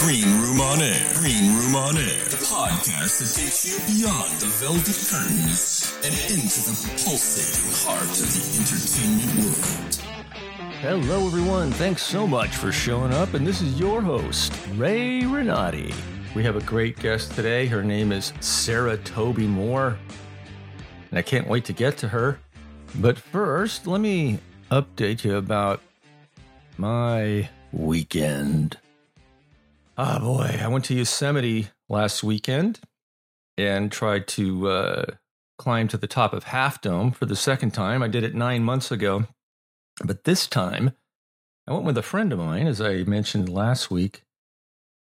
Green Room on Air. Green Room on Air. The podcast that takes you beyond the velvet curtains and into the pulsating heart of the entertainment world. Hello, everyone. Thanks so much for showing up. And this is your host, Ray Renati. We have a great guest today. Her name is Sara Toby Moore. And I can't wait to get to her. But first, let me update you about my weekend. Ah, boy, I went to Yosemite last weekend and tried to uh, climb to the top of Half Dome for the second time. I did it nine months ago, but this time I went with a friend of mine, as I mentioned last week,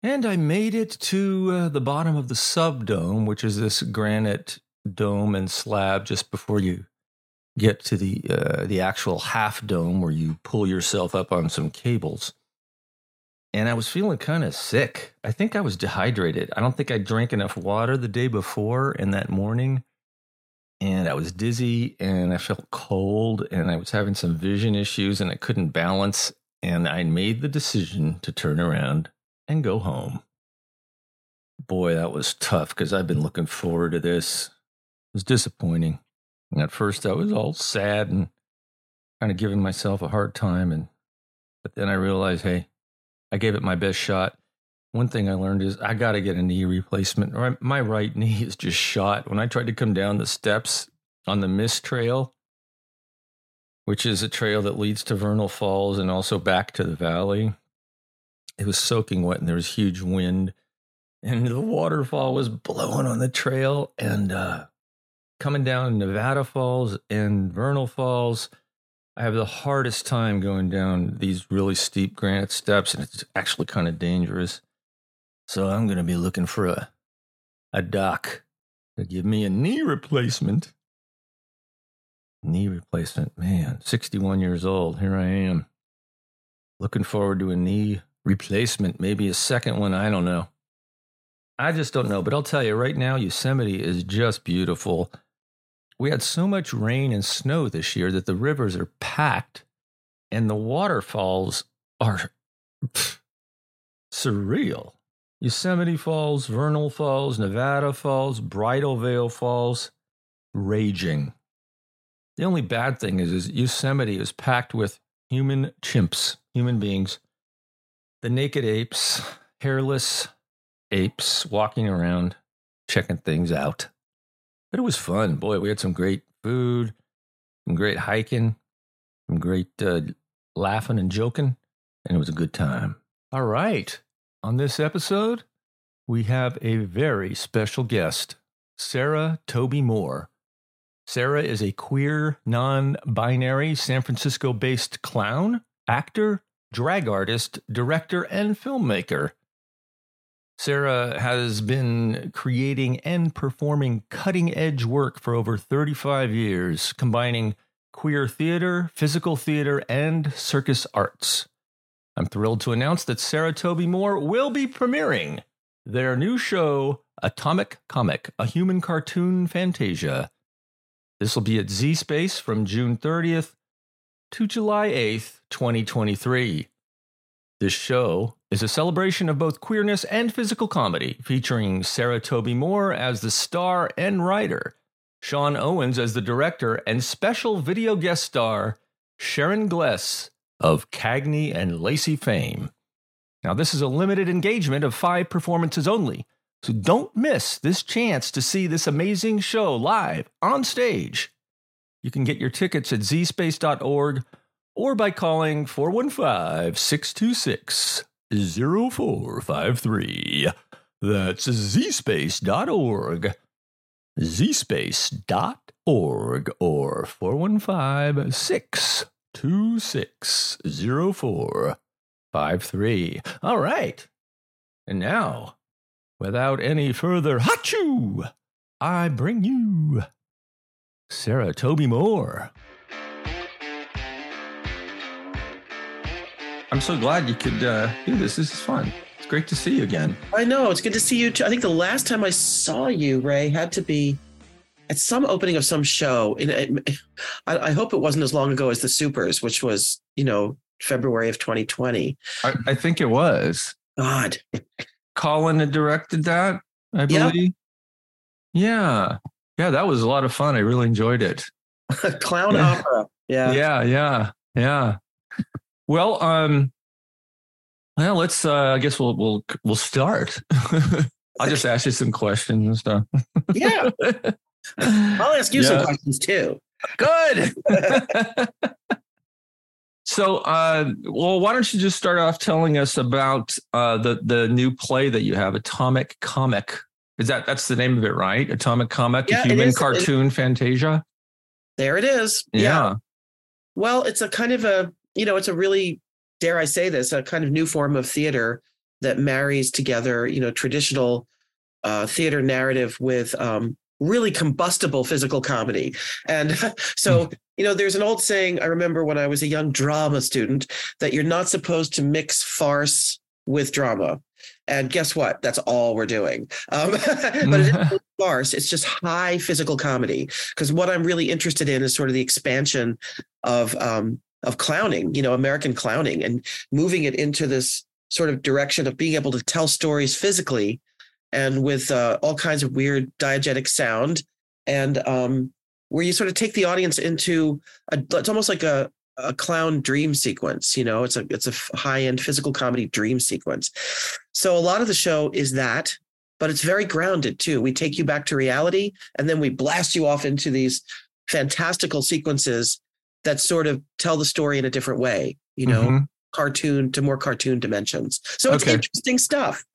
and I made it to uh, the bottom of the sub dome, which is this granite dome and slab just before you get to the uh, the actual half dome where you pull yourself up on some cables and I was feeling kind of sick. I think I was dehydrated. I don't think I drank enough water the day before and that morning. And I was dizzy and I felt cold and I was having some vision issues and I couldn't balance. And I made the decision to turn around and go home. Boy, that was tough because I've been looking forward to this. It was disappointing. And at first I was all sad and kind of giving myself a hard time. And but then I realized, hey, I gave it my best shot. One thing I learned is I got to get a knee replacement. My right knee is just shot. When I tried to come down the steps on the Mist Trail, which is a trail that leads to Vernal Falls and also back to the valley, it was soaking wet and there was huge wind. And the waterfall was blowing on the trail. And uh, coming down Nevada Falls and Vernal Falls, I have the hardest time going down these really steep granite steps, and it's actually kind of dangerous. So I'm going to be looking for a a doc to give me a knee replacement. Knee replacement, man. 61 years old. Here I am. Looking forward to a knee replacement, maybe a second one. I don't know. I just don't know. But I'll tell you right now, Yosemite is just beautiful we had so much rain and snow this year that the rivers are packed and the waterfalls are surreal. Yosemite Falls, Vernal Falls, Nevada Falls, Bridal Veil Falls, raging. The only bad thing is, is Yosemite is packed with human chimps, human beings, the naked apes, hairless apes walking around, checking things out. But it was fun. Boy, we had some great food, some great hiking, some great uh, laughing and joking, and it was a good time. All right. On this episode, we have a very special guest, Sara Toby Moore. Sara is a queer, non binary, San Francisco based clown, actor, drag artist, director, and filmmaker. Sara has been creating and performing cutting edge work for over 35 years, combining queer theater, physical theater, and circus arts. I'm thrilled to announce that Sara Toby Moore will be premiering their new show, Atomic Comic, a human cartoon fantasia. This will be at Z Space from June 30th to July 8th, 2023. This show is a celebration of both queerness and physical comedy, featuring Sara Toby Moore as the star and writer, Sean Owens as the director, and special video guest star Sharon Gless of Cagney and Lacey fame. Now, this is a limited engagement of five performances only, so don't miss this chance to see this amazing show live on stage. You can get your tickets at zspace.org or by calling 415 626 0453. That's zspace.org. zspace.org or 415 626 0453. All right. And now, without any further hachoo, I bring you Sara Toby Moore. I'm so glad you could uh, do this. This is fun. It's great to see you again. I know. It's good to see you too. I think the last time I saw you, Ray, had to be at some opening of some show. And I, I hope it wasn't as long ago as the Supers, which was, you know, February of 2020. I, I think it was. God. Colin had directed that, I Yeah. believe. Yeah. Yeah, that was a lot of fun. I really enjoyed it. Clown Yeah. opera. Yeah. yeah yeah yeah well um well let's uh i guess we'll we'll we'll start. I'll just ask you some questions and stuff. Yeah. I'll ask you some questions too. good. So uh well why don't you just start off telling us about uh the the new play that you have atomic comic? Is that that's the name of it right? Atomic comic Yeah, a human is. It- cartoon fantasia? There it is. yeah. Well, it's a kind of a, you know, it's a really, dare I say this, a kind of new form of theater that marries together, you know, traditional uh, theater narrative with um, really combustible physical comedy. And so, you know, there's an old saying I remember when I was a young drama student that you're not supposed to mix farce with drama. And guess what? That's all we're doing. Um, but it isn't farce. It's just high physical comedy. Because what I'm really interested in is sort of the expansion of um, of clowning, you know, American clowning, and moving it into this sort of direction of being able to tell stories physically and with uh, all kinds of weird diegetic sound, and um, where you sort of take the audience into a, it's almost like a a clown dream sequence you know? It's a it's a high end physical comedy dream sequence. So a lot of the show is that but it's very grounded too. We take you back to reality and then we blast you off into these fantastical sequences that sort of tell the story in a different way you know Mhm. cartoon to more cartoon dimensions so it's Okay. interesting stuff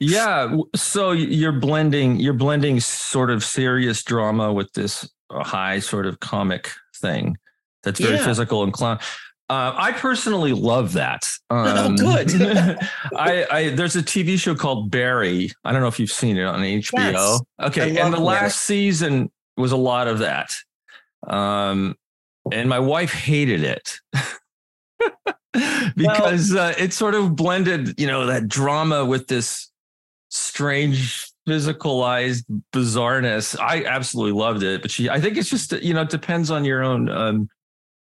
Yeah, so you're blending you're blending sort of serious drama with this uh, high sort of comic thing that's very Yeah. physical and clown. Uh, I personally love that. Um, good. I, I there's a TV show called Barry. I don't know if you've seen it on HBO. Yes. Okay, and the last season was a lot of that. Um, and my wife hated it. because uh, it sort of blended, you know, that drama with this strange physicalized bizarreness. I absolutely loved it, but she, I think it's just, you know, it depends on your own um,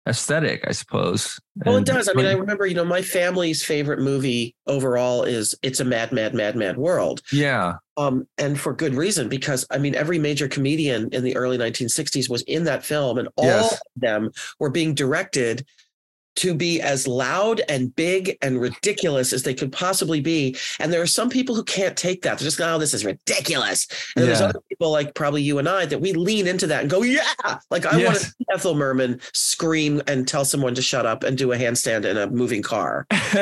aesthetic, I suppose. Well, it does. I mean, I remember, you know, my family's favorite movie overall is It's a Mad, Mad, Mad, Mad World. yeah, Um, and for good reason, because I mean, every major comedian in the early 1960s was in that film, and all Yes. of them were being directed to be as loud and big and ridiculous as they could possibly be. And there are some people who can't take that. They're just, oh, this is ridiculous. And there's other people like probably you and I that we lean into that and go, yeah. Like I want to see Ethel Merman scream and tell someone to shut up and do a handstand in a moving car.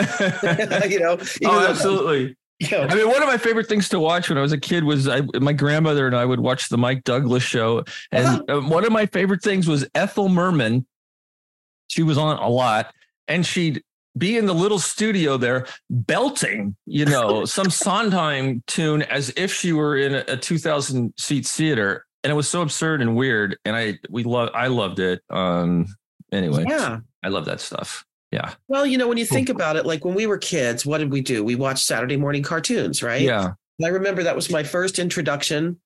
you know, oh, absolutely. you know, I mean, one of my favorite things to watch when I was a kid was I, my grandmother and I would watch the Mike Douglas show, and uh, one of my favorite things was Ethel Merman. She was on a lot, and she'd be in the little studio there belting, you know, some Sondheim tune as if she were in a, a 2,000 seat theater, and it was so absurd and weird. And I we love I loved it. Um, anyway, yeah. I love that stuff. Yeah, Well, you know, when you think about it, like when we were kids, what did we do? We watched Saturday morning cartoons, right? yeah, I remember that was my first introduction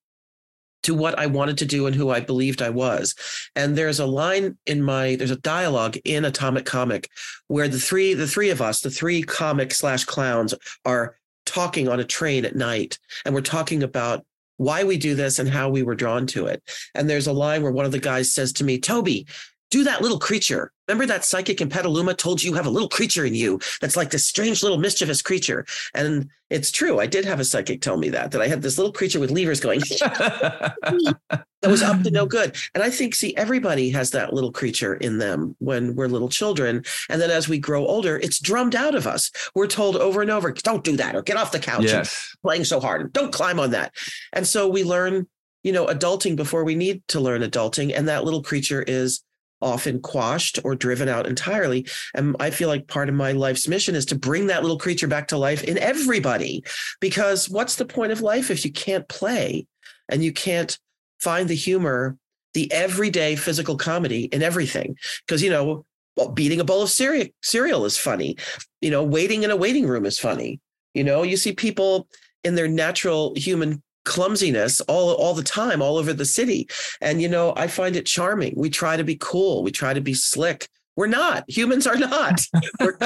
to what I wanted to do and who I believed I was. And there's a line in my there's a dialogue in Atomic Comic where the three the three of us, the three comic slash clowns, are talking on a train at night, and we're talking about why we do this and how we were drawn to it. And there's a line where one of the guys says to me, Toby, do that little creature. Remember that psychic in Petaluma told you you have a little creature in you that's like this strange little mischievous creature. And it's true. I did have a psychic tell me that, that I had this little creature with levers going that was up to no good. And I think, see, everybody has that little creature in them when we're little children. And then as we grow older, it's drummed out of us. We're told over and over, don't do that or get off the couch. yes, playing so hard. Don't climb on that. And so we learn, you know, adulting before we need to learn adulting. And that little creature is often quashed or driven out entirely. And I feel like part of my life's mission is to bring that little creature back to life in everybody. Because what's the point of life if you can't play and you can't find the humor, the everyday physical comedy in everything? Because, you know, well, beating a bowl of cereal, cereal is funny. You know, waiting in a waiting room is funny. You know, you see people in their natural human clumsiness all all the time all over the city and you know i find it charming we try to be cool we try to be slick we're not humans are not we're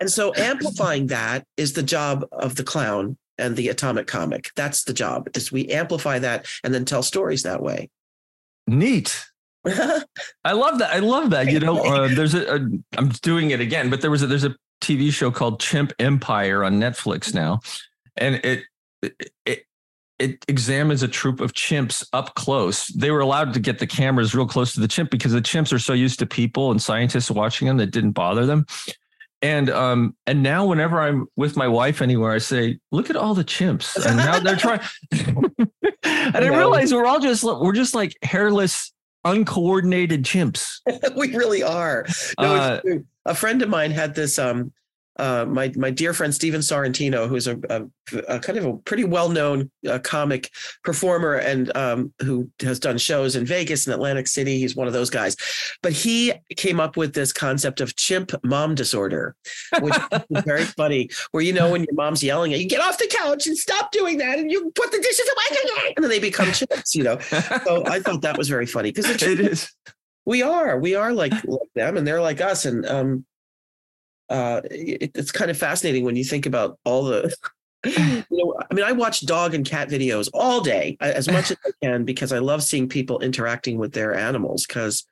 and so amplifying that is the job of the clown and the atomic comic. That's the job. Is we amplify that and then tell stories that way. Neat. I love that. I love that. You know, uh, there's a, a. I'm doing it again, but there was a, there's a TV show called Chimp Empire on Netflix now, and it it it examines a troop of chimps up close. They were allowed to get the cameras real close to the chimp because the chimps are so used to people and scientists watching them that didn't bother them. And um and now whenever I'm with my wife anywhere, I say, look at all the chimps and how they're trying. and I realize we're all just we're just like hairless, uncoordinated chimps. we really are. No, uh, a friend of mine had this um uh, my my dear friend Steven Sorrentino, who's a, a, a kind of a pretty well known uh, comic performer and um, who has done shows in Vegas and Atlantic City. He's one of those guys, but he came up with this concept of chimp mom disorder, which is very funny. Where you know when your mom's yelling at you, get off the couch and stop doing that, and you put the dishes away, and then they become chimps. You know, so I thought that was very funny because it is. We are, we are like, like them, and they're like us, and um, uh, it, it's kind of fascinating when you think about all the you know i mean i watch dog and cat videos all day as much as i can because i love seeing people interacting with their animals because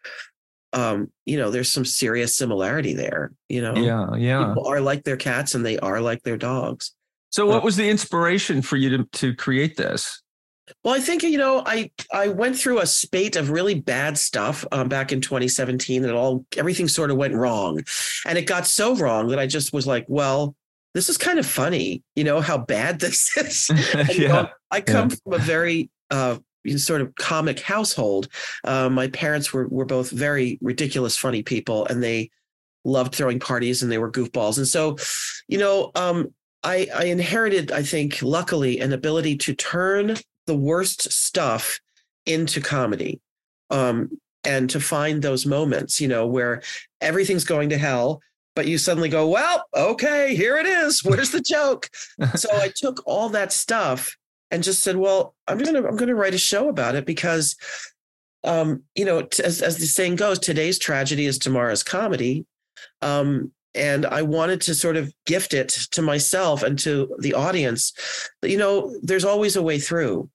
um you know there's some serious similarity there you know? Yeah yeah. People are like their cats and they are like their dogs. So what uh, was the inspiration for you to to create this well, I think you know, I I went through a spate of really bad stuff um, back in 2017, that all everything sort of went wrong, and it got so wrong that I just was like, well, this is kind of funny, you know, how bad this is. and, yeah. You know, I come yeah. from a very uh, sort of comic household. Uh, my parents were were both very ridiculous, funny people, and they loved throwing parties and they were goofballs. And so, you know, um, I, I inherited, I think, luckily, an ability to turn the worst stuff into comedy um, and to find those moments, you know, where everything's going to hell, but you suddenly go, well, okay, here it is. Where's the joke? so I took all that stuff and just said, well, I'm gonna I'm gonna write a show about it because, um, you know, t- as as the saying goes, today's tragedy is tomorrow's comedy. Um, and I wanted to sort of gift it to myself and to the audience. You know, there's always a way through.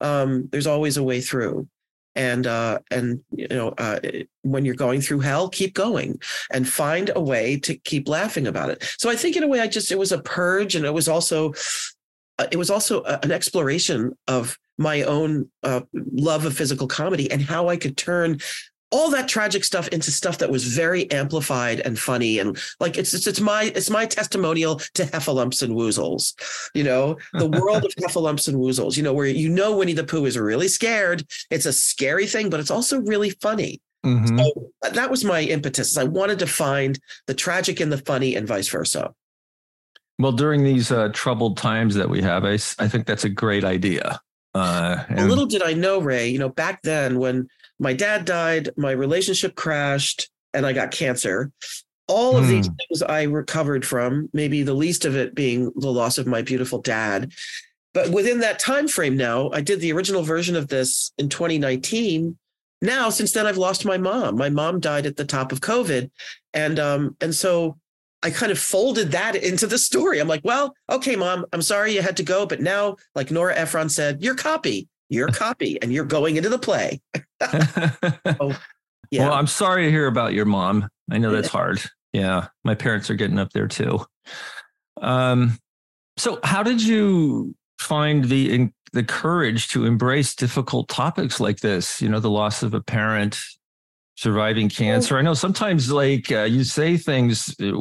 Um, there's always a way through, and uh, and you know, uh, when you're going through hell, keep going and find a way to keep laughing about it. So I think, in a way, I just it was a purge, and it was also uh, it was also an exploration of my own uh, love of physical comedy and how I could turn all that tragic stuff into stuff that was very amplified and funny and like it's it's, it's my it's my testimonial to heffalumps and woozles you know? The world of heffalumps and woozles you know where you know winnie the pooh is really scared. It's a scary thing but it's also really funny. Mm-hmm. so uh, that was my impetus. I wanted to find the tragic and the funny and vice versa. Well during these uh, troubled times that we have I, I think that's a great idea uh, and- little did i know ray you know back then when my dad died, my relationship crashed, and I got cancer. All of mm. these things I recovered from, maybe the least of it being the loss of my beautiful dad. But within that time frame now, I did the original version of this in 2019. Now, since then, I've lost my mom. My mom died at the top of COVID. And um, and so I kind of folded that into the story. I'm like, well, okay, mom, I'm sorry you had to go, but now, like Nora Ephron said, your copy your copy and you're going into the play. oh, yeah. Well, I'm sorry to hear about your mom. I know that's hard. Yeah. My parents are getting up there too. Um, so how did you find the in, the courage to embrace difficult topics like this? You know, the loss of a parent, surviving cancer. I know sometimes like uh, you say things uh,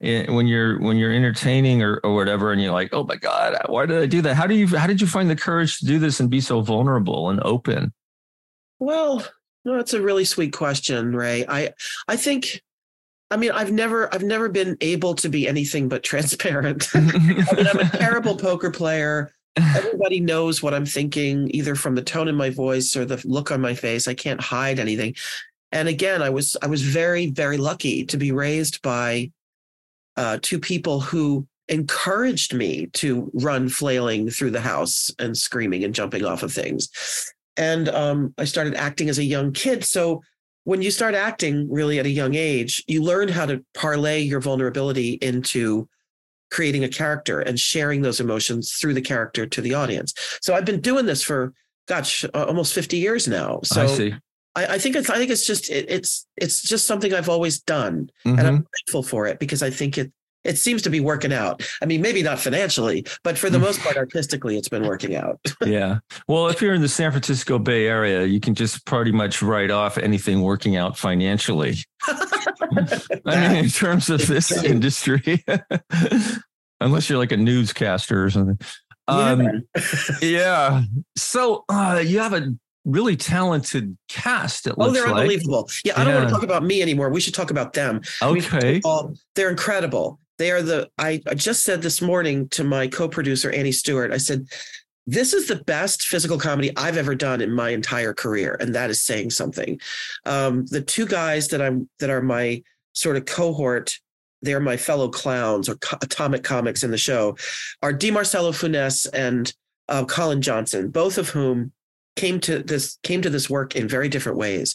when you're when you're entertaining or, or whatever, and you're like, oh my god, why did I do that? How do you how did you find the courage to do this and be so vulnerable and open? Well, no, that's a really sweet question, Ray. I I think. I mean, I've never, I've never been able to be anything but transparent. I mean, I'm a terrible poker player. Everybody knows what I'm thinking, either from the tone in my voice or the look on my face. I can't hide anything and again i was i was very very lucky to be raised by uh, two people who encouraged me to run flailing through the house and screaming and jumping off of things and um, i started acting as a young kid so when you start acting really at a young age you learn how to parlay your vulnerability into creating a character and sharing those emotions through the character to the audience. So I've been doing this for gosh, almost 50 years now. So I. I, think it's I think it's just it, it's it's just something I've always done, Mhm. and I'm grateful for it because I think it it seems to be working out. I mean, maybe not financially, but for the most part, artistically, it's been working out. yeah. Well, if you're in the San Francisco Bay Area, you can just pretty much write off anything working out financially. I mean, in terms of this industry, unless you're like a newscaster or something. Um, Yeah. yeah. So uh, you have a really talented cast. It oh, they're like. unbelievable. Yeah, I don't want to talk about me anymore. We should talk about them. Okay. all- they're incredible. They are the. I, I just said this morning to my co-producer Annie Stewart. I said, "This is the best physical comedy I've ever done in my entire career," and that is saying something. Um, the two guys that I'm that are my sort of cohort. They're my fellow clowns or co- atomic comics in the show, are Di Marcello Funes and uh, Colin Johnson, both of whom came to this came to this work in very different ways.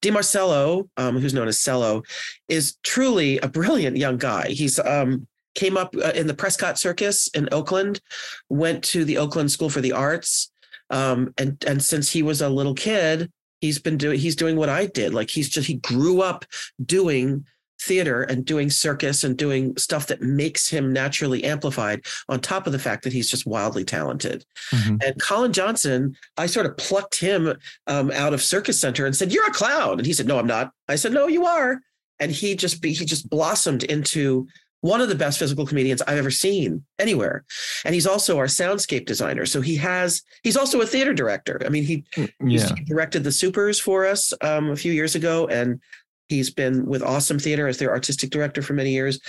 Di Marcello, um, who's known as Cello, is truly a brilliant young guy. He's um, came up uh, in the Prescott Circus in Oakland, went to the Oakland School for the Arts, um, and and since he was a little kid, he's been doing he's doing what I did. Like he's just he grew up doing theater and doing circus and doing stuff that makes him naturally amplified on top of the fact that he's just wildly talented Mhm. and Colin Johnson, I sort of plucked him um, out of Circus Center and said, "You're a clown," and he said, "No, I'm not." I said, "No, you are," and he just be, he just blossomed into one of the best physical comedians I've ever seen anywhere. And he's also our soundscape designer. So he has he's also a theater director. I mean, he Yeah. He directed the Supers for us um, a few years ago, and he's been with Awesome Theater as their artistic director for many years.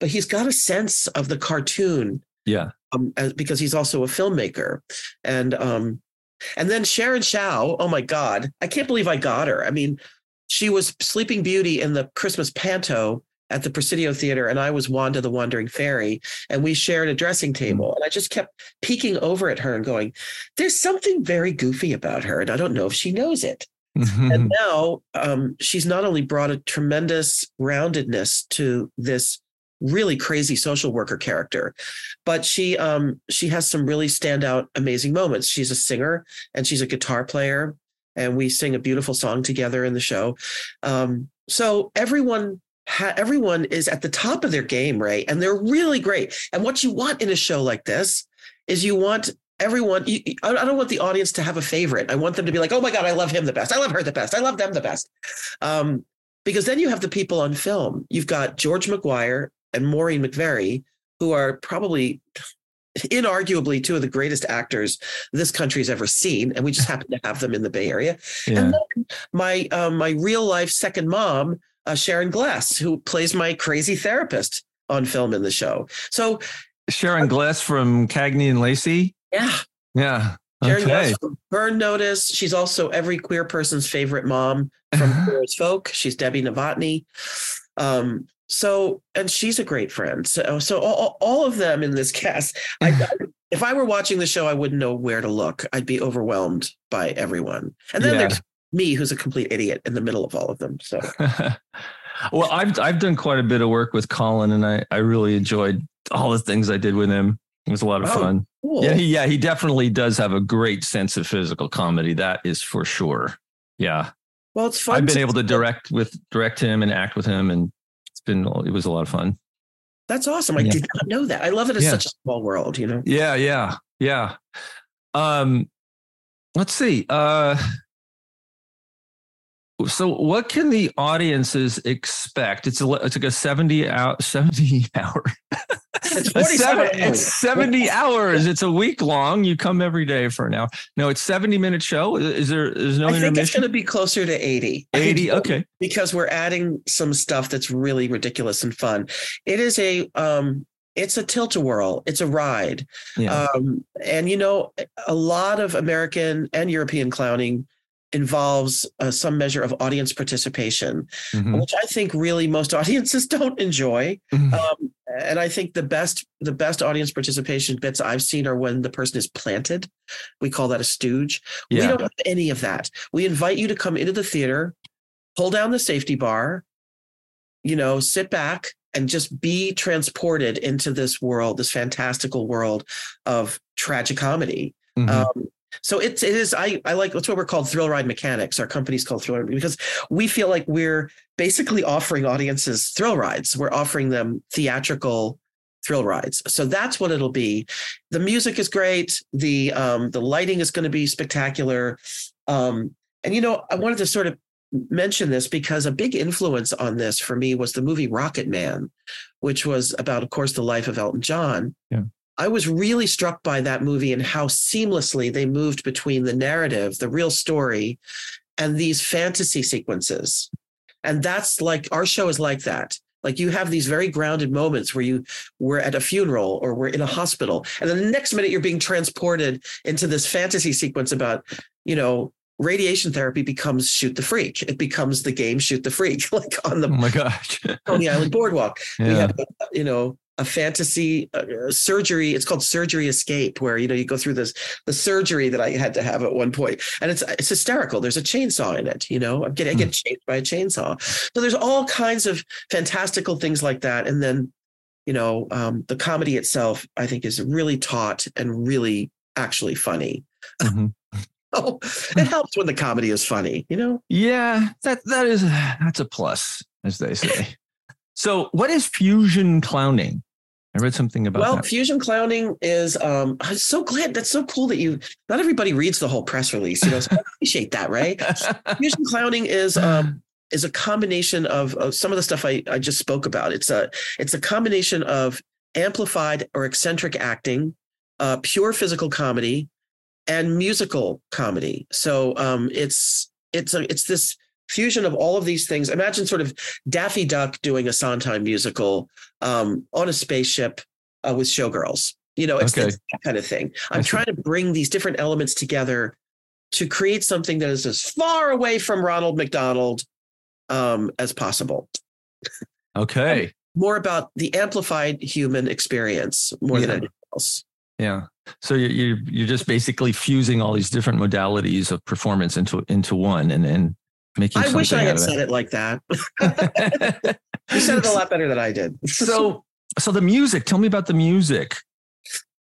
But he's got a sense of the cartoon Yeah. um, as, because he's also a filmmaker, and um, and then Sharon Chow. Oh my God, I can't believe I got her. I mean, she was Sleeping Beauty in the Christmas Panto at the Presidio Theater, and I was Wanda the Wandering Fairy, and we shared a dressing table. And I just kept peeking over at her and going, "There's something very goofy about her, and I don't know if she knows it." And now um, she's not only brought a tremendous roundedness to this really crazy social worker character, but she um, she has some really standout, amazing moments. She's a singer and she's a guitar player, and we sing a beautiful song together in the show. Um, so everyone. Ha- everyone is at the top of their game, Ray, and they're really great. And what you want in a show like this is you want everyone I don't want the audience to have a favorite. I want them to be like, "Oh my god, I love him the best. I love her the best. I love them the best." Um, because then you have the people on film. You've got George Maguire and Maureen McVerry, who are probably inarguably two of the greatest actors this country's ever seen, and we just happen to have them in the Bay Area. yeah. And then my um, my real life second mom, uh, Sharon Gless, who plays my crazy therapist on film in the show. So Sharon Gless from Cagney and Lacey. Yeah, Yeah. Sharon Okay. Burn Notice. She's also every queer person's favorite mom from Queer as Folk. She's Debbie Novotny. Um, so, and she's a great friend. So, so all, all of them in this cast. I, if I were watching the show, I wouldn't know where to look. I'd be overwhelmed by everyone. And then Yeah. there's me, who's a complete idiot in the middle of all of them. So, well, I've I've done quite a bit of work with Colin, and I I really enjoyed all the things I did with him. It was a lot of Oh, fun. cool. Yeah, he, yeah, he definitely does have a great sense of physical comedy. That is for sure. Yeah, well, it's fun. I've been able to direct with direct him and act with him, and it's been it was a lot of fun. That's awesome. I Yeah. did not know that. I love it. It's Yeah. such a small world, you know. Yeah, yeah, yeah. Um, let's see. Uh, so what can the audiences expect? It's a it's like a seventy hour seventy hour. It's A 47 seven- it's 70 hours. It's a week long. You come every day for an hour. No, it's 70 minute show. Is there's no I think it's going to be closer to 80. 80. Okay. Because we're adding some stuff that's really ridiculous and fun. It is a um it's a tilt-a-whirl. It's a ride. Yeah. Um and you know a lot of American and European clowning involves uh, some measure of audience participation, Mhm. which I think really most audiences don't enjoy. Mhm. Um, and I think the best the best audience participation bits I've seen are when the person is planted. We call that a stooge. We don't have any of that. We invite you to come into the theater, pull down the safety bar, you know, sit back, and just be transported into this world, this fantastical world of tragic comedy. Mhm. Um, so it's it is I I like that's what we're called thrill ride mechanics. Our company's called Thrill Ride because we feel like we're basically offering audiences thrill rides. We're offering them theatrical thrill rides. So that's what it'll be. The music is great. The um the lighting is going to be spectacular. Um and you know, I wanted to sort of mention this because a big influence on this for me was the movie Rocketman, which was about of course the life of Elton John. Yeah. I was really struck by that movie and how seamlessly they moved between the narrative, the real story, and these fantasy sequences. And that's like our show is like that. Like you have these very grounded moments where you were at a funeral or we're in a hospital, and then the next minute you're being transported into this fantasy sequence about, you know, radiation therapy becomes shoot the freak. It becomes the game shoot the freak, like on the oh my gosh. Coney Island Boardwalk. We yeah. have, you know, a fantasy uh, surgery. It's called Surgery Escape, where you know you go through this the surgery that I had to have at one point, and it's it's hysterical. There's a chainsaw in it. You know, I'm getting I get chased by a chainsaw. So there's all kinds of fantastical things like that, and then you know um, the comedy itself I think is really taut and really actually funny. Mhm. Oh, it helps when the comedy is funny. You know. Yeah, that that is that's a plus, as they say. so, what is fusion clowning? I read something about well, that. fusion clowning is. Um, I'm so glad. That's so cool that you. Not everybody reads the whole press release. You know, so I appreciate that, right? Fusion clowning is um is a combination of, of some of the stuff I I just spoke about. It's a it's a combination of amplified or eccentric acting, uh, pure physical comedy, and musical comedy. So um, it's it's a it's this fusion of all of these things. Imagine sort of Daffy Duck doing a Sondheim musical um, on a spaceship uh, with showgirls. You know, it's, Okay. it's that kind of thing. I'm trying to bring these different elements together to create something that is as far away from Ronald McDonald um, as possible. okay. More about the amplified human experience more than anything else. Yeah. So you you you're just basically fusing all these different modalities of performance into into one, and and making. I wish I had said it like that. You said it a lot better than I did. so so the music. Tell me about the music.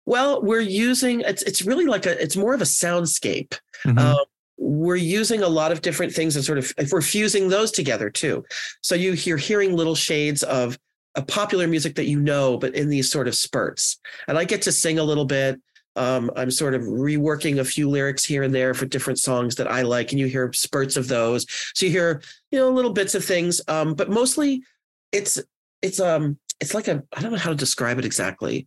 well, we're using it's it's really like a it's more of a soundscape. Mhm. Um, we're using a lot of different things and sort of if we're fusing those together too. So you you're hearing little shades of a popular music that you know, but in these sort of spurts. And I get to sing a little bit. Um, I'm sort of reworking a few lyrics here and there for different songs that I like, and you hear spurts of those. So you hear, you know, little bits of things. Um, but mostly it's it's um it's like a I don't know how to describe it exactly.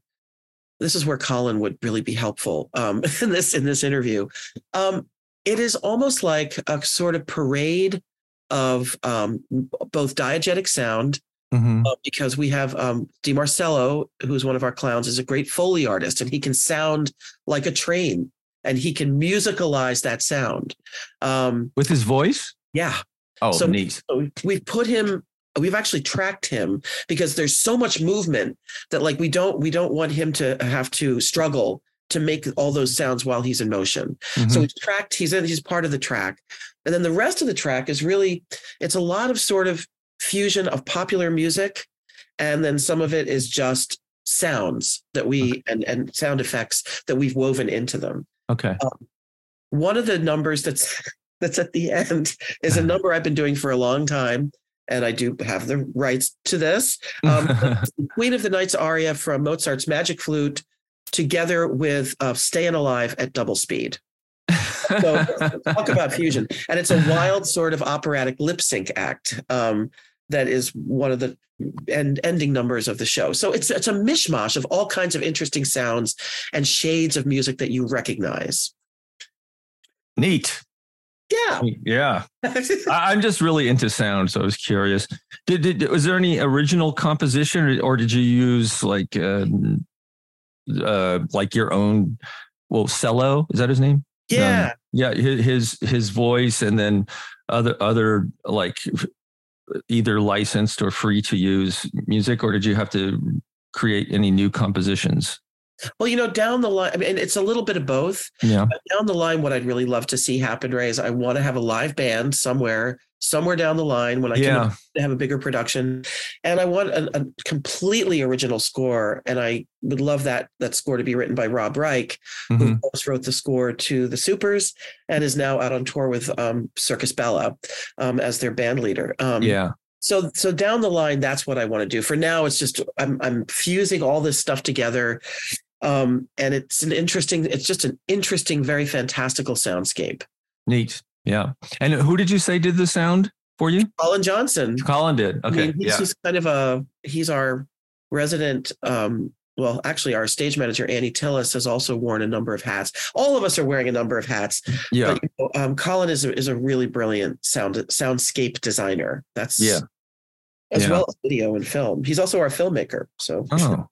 This is where Colin would really be helpful um, in this in this interview. Um, it is almost like a sort of parade of um, both diegetic sound Mhm. uh, because we have um, Di Marcello, who's one of our clowns, is a great Foley artist, and he can sound like a train, and he can musicalize that sound. Um, With his voice. yeah, Oh, So- neat. so we've put him. We've actually tracked him because there's so much movement that like we don't we don't want him to have to struggle to make all those sounds while he's in motion. So Mhm. we've tracked, he's in, he's part of the track. And then the rest of the track is really, it's a lot of sort of fusion of popular music. And then some of it is just sounds that we, and, and sound effects that we've woven into them. okay. One of the numbers that's, that's at the end is a number I've been doing for a long time. And I do have the rights to this. Um, Queen of the Night's aria from Mozart's Magic Flute, together with uh, Staying Alive at Double Speed. So talk about fusion, and it's a wild sort of operatic lip sync act um, that is one of the end ending numbers of the show. So it's it's a mishmash of all kinds of interesting sounds and shades of music that you recognize. neat. Yeah. Yeah. I- I'm just really into sound, so I was curious. Did, did was there any original composition, or, or did you use like uh, uh, like your own? Well, cello is that his name? Yeah. Yeah, his his voice, and then other other like either licensed or free to use music, or did you have to create any new compositions? Well, you know, down the line, I mean, it's a little bit of both. Yeah. down the line, what I'd really love to see happen, Ray, is I want to have a live band somewhere somewhere down the line when I Yeah. can have a bigger production. And I want a, a completely original score. And I would love that that score to be written by Rob Reich, Mhm. who also wrote the score to the Supers and is now out on tour with um, Circus Bella um, as their band leader. Um, Yeah. so so down the line that's what i want to do for now it's just i'm i'm fusing all this stuff together um and it's an interesting it's just an interesting very fantastical soundscape Neat. Yeah. And who did you say did the sound for you? colin johnson Colin did. I Okay. mean, he's yeah. just kind of a he's our resident um well actually our stage manager annie tillis has also worn a number of hats all of us are wearing a number of hats Yeah. but you know, um, colin is a, is a really brilliant sound soundscape designer that's Yeah. as Yeah. well as video and film he's also our filmmaker so Oh,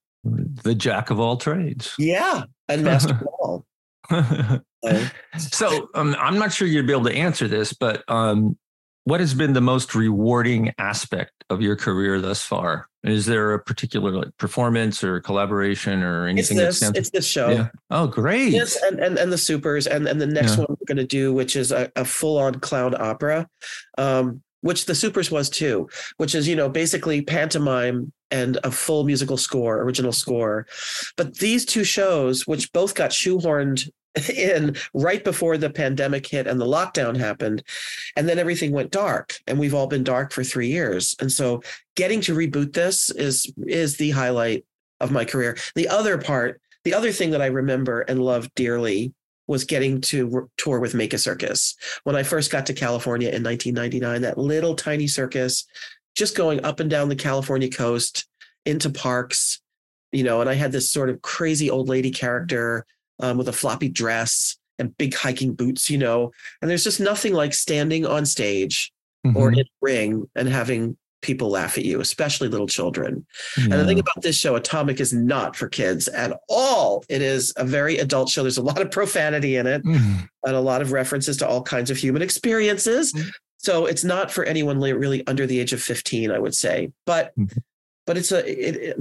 the jack of all trades. Yeah, and Master. So, um, I'm not sure you'd be able to answer this, but um, what has been the most rewarding aspect of your career thus far? Is there a particular like, performance or collaboration or anything that this. It's this show. yeah. Oh, great. Yes, and, and and the supers, and and the next Yeah. one we're going to do, which is a, a full on clown opera, um, which the supers was too, which is you know basically pantomime and a full musical score, original score. But these two shows, which both got shoehorned in right before the pandemic hit and the lockdown happened, and then everything went dark, and we've all been dark for three years, and so getting to reboot this is is the highlight of my career. The other part the other thing that I remember and love dearly was getting to tour with Make a Circus. When I first got to California in 1999, that little tiny circus, just going up and down the California coast into parks, you know, and I had this sort of crazy old lady character um, with a floppy dress and big hiking boots, you know, and there's just nothing like standing on stage or Mhm. in a ring and having people laugh at you, especially little children. And the thing about this show, Atomic, is not for kids at all. It is a very adult show. There's a lot of profanity in it Mhm. and a lot of references to all kinds of human experiences. Mhm. So it's not for anyone really under the age of 15, I would say. But Mhm. but it's a it, it-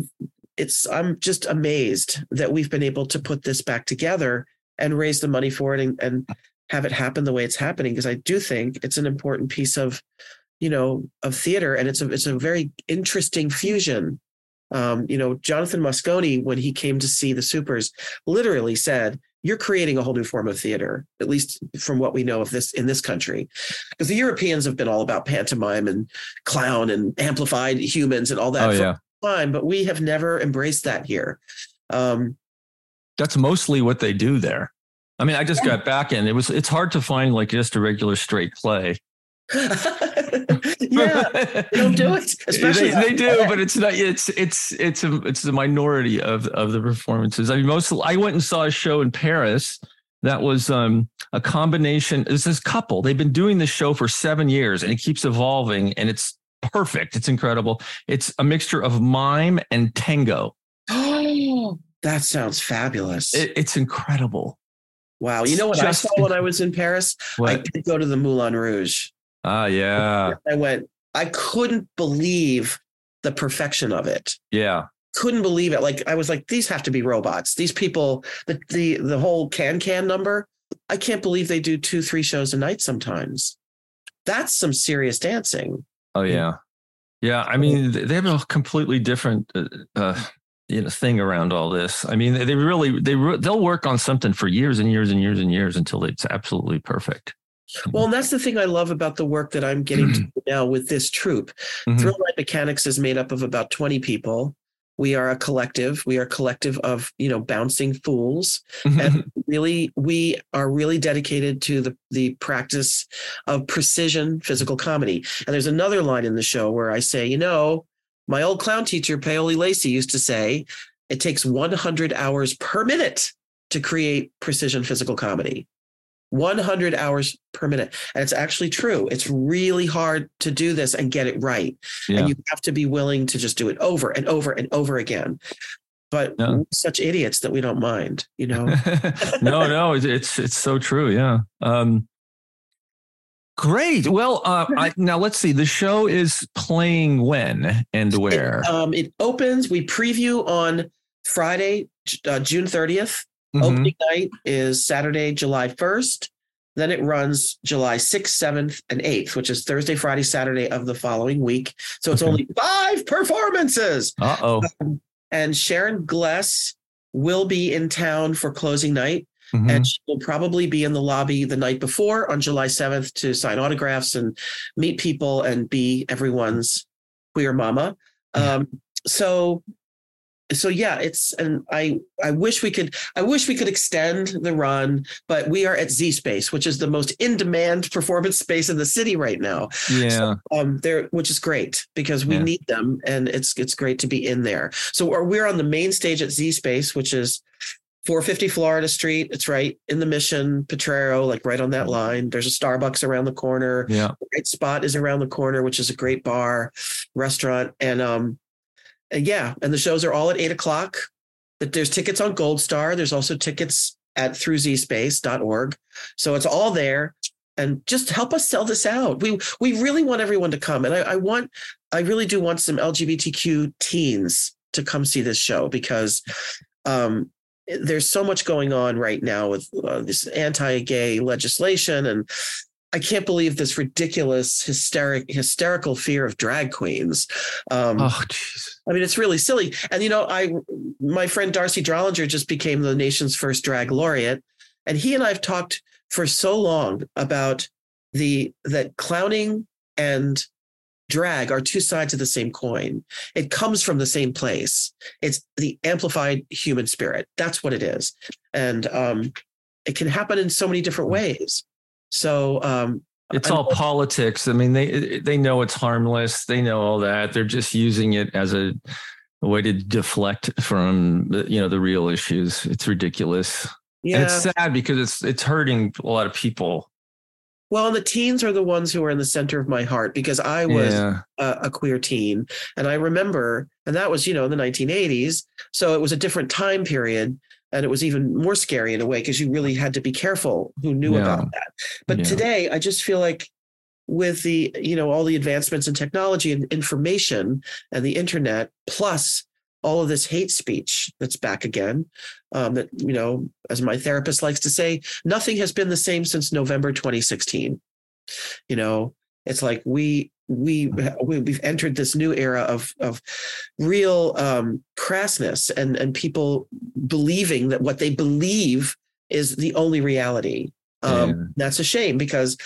it's I'm just amazed that we've been able to put this back together and raise the money for it and, and have it happen the way it's happening because I do think it's an important piece of you know of theater and it's a it's a very interesting fusion um, you know jonathan moscone when he came to see the supers literally said you're creating a whole new form of theater at least from what we know of this in this country because the europeans have been all about pantomime and clown and amplified humans and all that Oh, yeah. time but we have never embraced that here um, That's mostly what they do there. I mean, I just got back and it was, it's hard to find like just a regular straight play. yeah they don't do it especially they, they do, but it's not. It's it's it's a it's the minority of of the performances. I mean, most I went and saw a show in Paris that was um, a combination. It's this couple. They've been doing this show for seven years, and it keeps evolving, and it's perfect. It's incredible. It's a mixture of mime and tango. Oh, that sounds fabulous. It, it's incredible. wow. You know what just- I saw when I was in Paris? I did go to the Moulin Rouge. Ah, yeah, I went, I couldn't believe the perfection of it. yeah. Couldn't believe it. Like I was like, these have to be robots. These people, the the the whole can can number. I can't believe they do two, three shows a night sometimes. That's some serious dancing. Oh yeah, yeah. I mean, they have a completely different, uh, uh, you know, thing around all this. I mean, they they really they they'll work on something for years and years and years and years until it's absolutely perfect. Well, and that's the thing I love about the work that I'm getting to do now with this troupe. Mhm. Thrill Ride Mechanics is made up of about 20 people. We are a collective. We are a collective of, you know, bouncing fools. And really, we are really dedicated to the, the practice of precision physical comedy. And there's another line in the show where I say, you know, my old clown teacher, Paoli Lacey, used to say, it takes 100 hours per minute to create precision physical comedy. 100 hours per minute. And it's actually true. It's really hard to do this and get it right. Yeah. And you have to be willing to just do it over and over and over again. But Yeah. we're such idiots that we don't mind, you know? no, no, it's, it's it's so true. Yeah. Um, great. Well, uh, I, now let's see. The show is playing when and where. um, it opens, we preview on Friday, uh, June 30th. Mhm. Opening night is Saturday, July 1st. Then it runs July 6th, 7th, and 8th, which is Thursday, Friday, Saturday of the following week. So it's Okay. only five performances. Uh oh. And Sharon Gless will be in town for closing night. Mm-hmm. And she will probably be in the lobby the night before on July 7th to sign autographs and meet people and be everyone's queer mama. Um, so so yeah, it's and I I wish we could I wish we could extend the run, but we are at Z Space, which is the most in-demand performance space in the city right now. Yeah. Um, there, which is great because we Yeah. need them, and it's it's great to be in there. So we're, we're on the main stage at Z Space, which is 450 Florida Street. It's right in the Mission Potrero, like right on that line. There's a Starbucks around the corner. Yeah. The Right Spot is around the corner, which is a great bar, restaurant, and um, and yeah, and the shows are all at eight o'clock. But There's tickets on Goldstar. There's also tickets at throughzspace.org. So it's all there. And just help us sell this out. We we really want everyone to come. And I, I want, I really do want some LGBTQ teens to come see this show because um, there's so much going on right now with uh, this anti-gay legislation and I can't believe this ridiculous hysteric hysterical fear of drag queens. Um, Oh, jeez. I mean, it's really silly. And you know, I my friend D'Arcy Drollinger just became the nation's first drag laureate, and he and I've talked for so long about the that clowning and drag are two sides of the same coin. It comes from the same place. It's the amplified human spirit. That's what it is, and um, it can happen in so many different ways. So um, It's all politics. I mean, they they know it's harmless. They know all that. They're just using it as a, a way to deflect from you know the real issues. It's ridiculous. yeah, And it's sad because it's it's hurting a lot of people. Well, and the teens are the ones who are in the center of my heart because I was yeah. a, a queer teen. And I remember, and that was, you know, in the 1980s. So it was a different time period. And it was even more scary in a way because you really had to be careful who knew Yeah. about that. But Yeah. today, I just feel like with the, you know, all the advancements in technology and information and the internet, plus all of this hate speech that's back again, um, that, you know, as my therapist likes to say, nothing has been the same since November 2016. You know, it's like we we we- we've entered this new era of of real um, crassness and and people believing that what they believe is the only reality. Um, Yeah. That's a shame because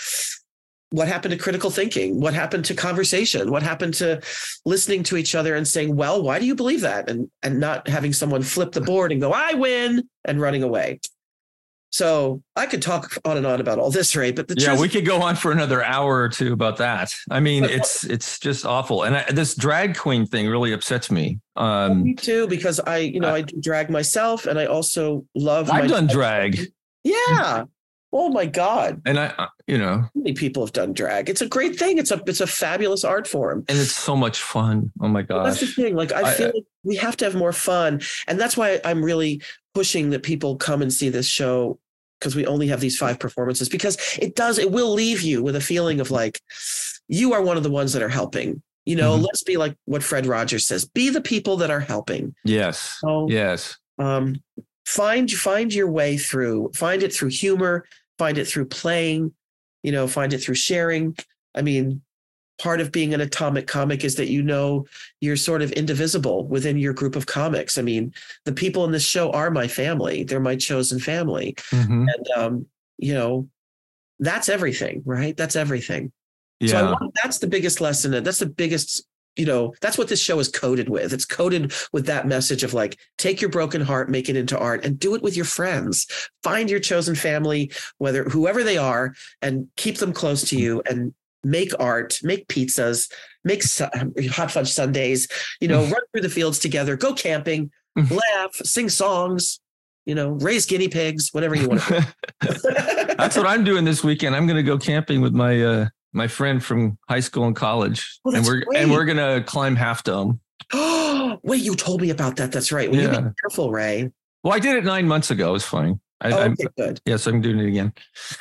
what happened to critical thinking? What happened to conversation? What happened to listening to each other and saying, "Well, why do you believe that?" and and not having someone flip the board and go, "I win," and running away. So I could talk on and on about all this, right? but the Yeah, truth we could go on for another hour or two about that. I mean, it's it's just awful, and I, this drag queen thing really upsets me. Um, me too, because I, you know, I do drag myself, and I also love. I've done drag, Yeah. Oh my God, and I, you know, many people have done drag? It's a great thing. It's a it's a fabulous art form. and it's so much fun. Oh my Well, that's the thing. Like I I- feel like we have to have more fun, and that's why I'm really pushing that people come and see this show because we only have these five performances because it does it will leave you with a feeling of like you are one of the ones that are helping. You know, Mhm. let's be like what Fred Rogers says: be the people that are helping. yes, So, yes, um, find find your way through find it through humor find it through playing you know find it through sharing i mean part of being an atomic comic is that you know you're sort of indivisible within your group of comics i mean the people in this show are my family they're my chosen family Mhm. and um, you know that's everything right that's everything so I want, that's the biggest lesson. and That's the biggest, you know, that's what this show is coded with. It's coded with that message of like, take your broken heart, make it into art, and do it with your friends. Find your chosen family, whether whoever they are, and keep them close to you and make art, make pizzas, make hot fudge sundaes, you know, run through the fields together, go camping, Mm. laugh, sing songs, you know, raise guinea pigs, whatever you want to do. that's what I'm doing this weekend. I'm going to go camping with my uh, my friend from high school and college, Oh, and we're great. and we're going to climb Half Dome. Oh, wait, you told me about that. That's right. Well, you Yeah. be careful, Ray. Well, I did it nine months ago. It was fine. I, Oh, I'm, okay, good. yes, I'm doing it again.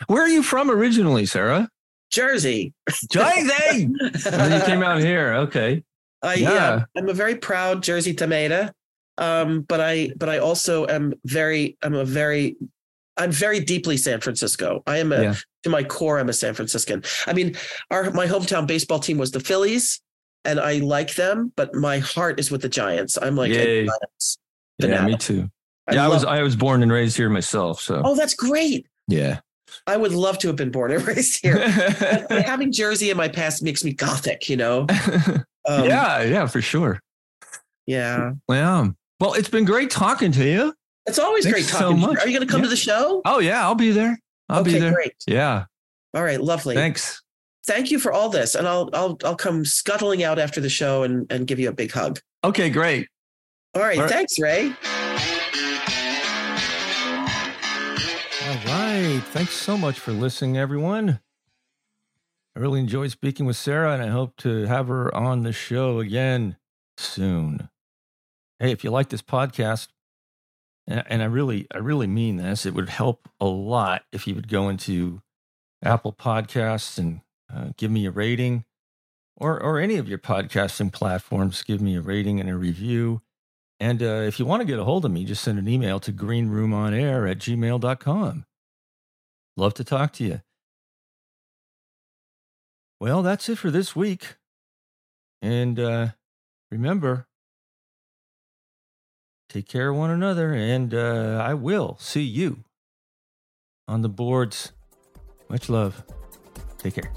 Where are you from originally, Sara? Jersey. Jersey. And then you came out here. Okay. I, Yeah. yeah. I'm a very proud Jersey tomato. Um, but I, but I also am very, I'm a very I'm very deeply San Francisco. I am a Yeah. to my core, I'm a San Franciscan. I mean, our my hometown baseball team was the Phillies, and I like them, but my heart is with the Giants. I'm like, Yay. Giants. Yeah, me too. I yeah, I was love- I was born and raised here myself. So oh, that's great. yeah. I would love to have been born and raised here. Having Jersey in my past makes me gothic, you know. Um, yeah, yeah, for sure. yeah. Well, well, it's been great talking to you. It's always Thanks great so talking. to you. Are you going to come Yeah. to the show? Oh yeah, I'll be there. I'll okay, be there. great. Yeah. All right, lovely. Thanks. Thank you for all this, and I'll I'll I'll come scuttling out after the show and and give you a big hug. Okay, great. All right, All right. thanks, Ray. Right. Thanks so much for listening, everyone. I really enjoyed speaking with Sara, and I hope to have her on the show again soon. Hey, if you like this podcast, and, and I really, I really mean this, it would help a lot if you would go into Apple Podcasts and uh, give me a rating, or or any of your podcasting platforms. Give me a rating and a review. And uh, if you want to get a hold of me, just send an email to greenroomonair at gmail.com. Love to talk to you. Well, that's it for this week. And uh, remember, take care of one another, and uh, I will see you on the boards. Much love. Take care.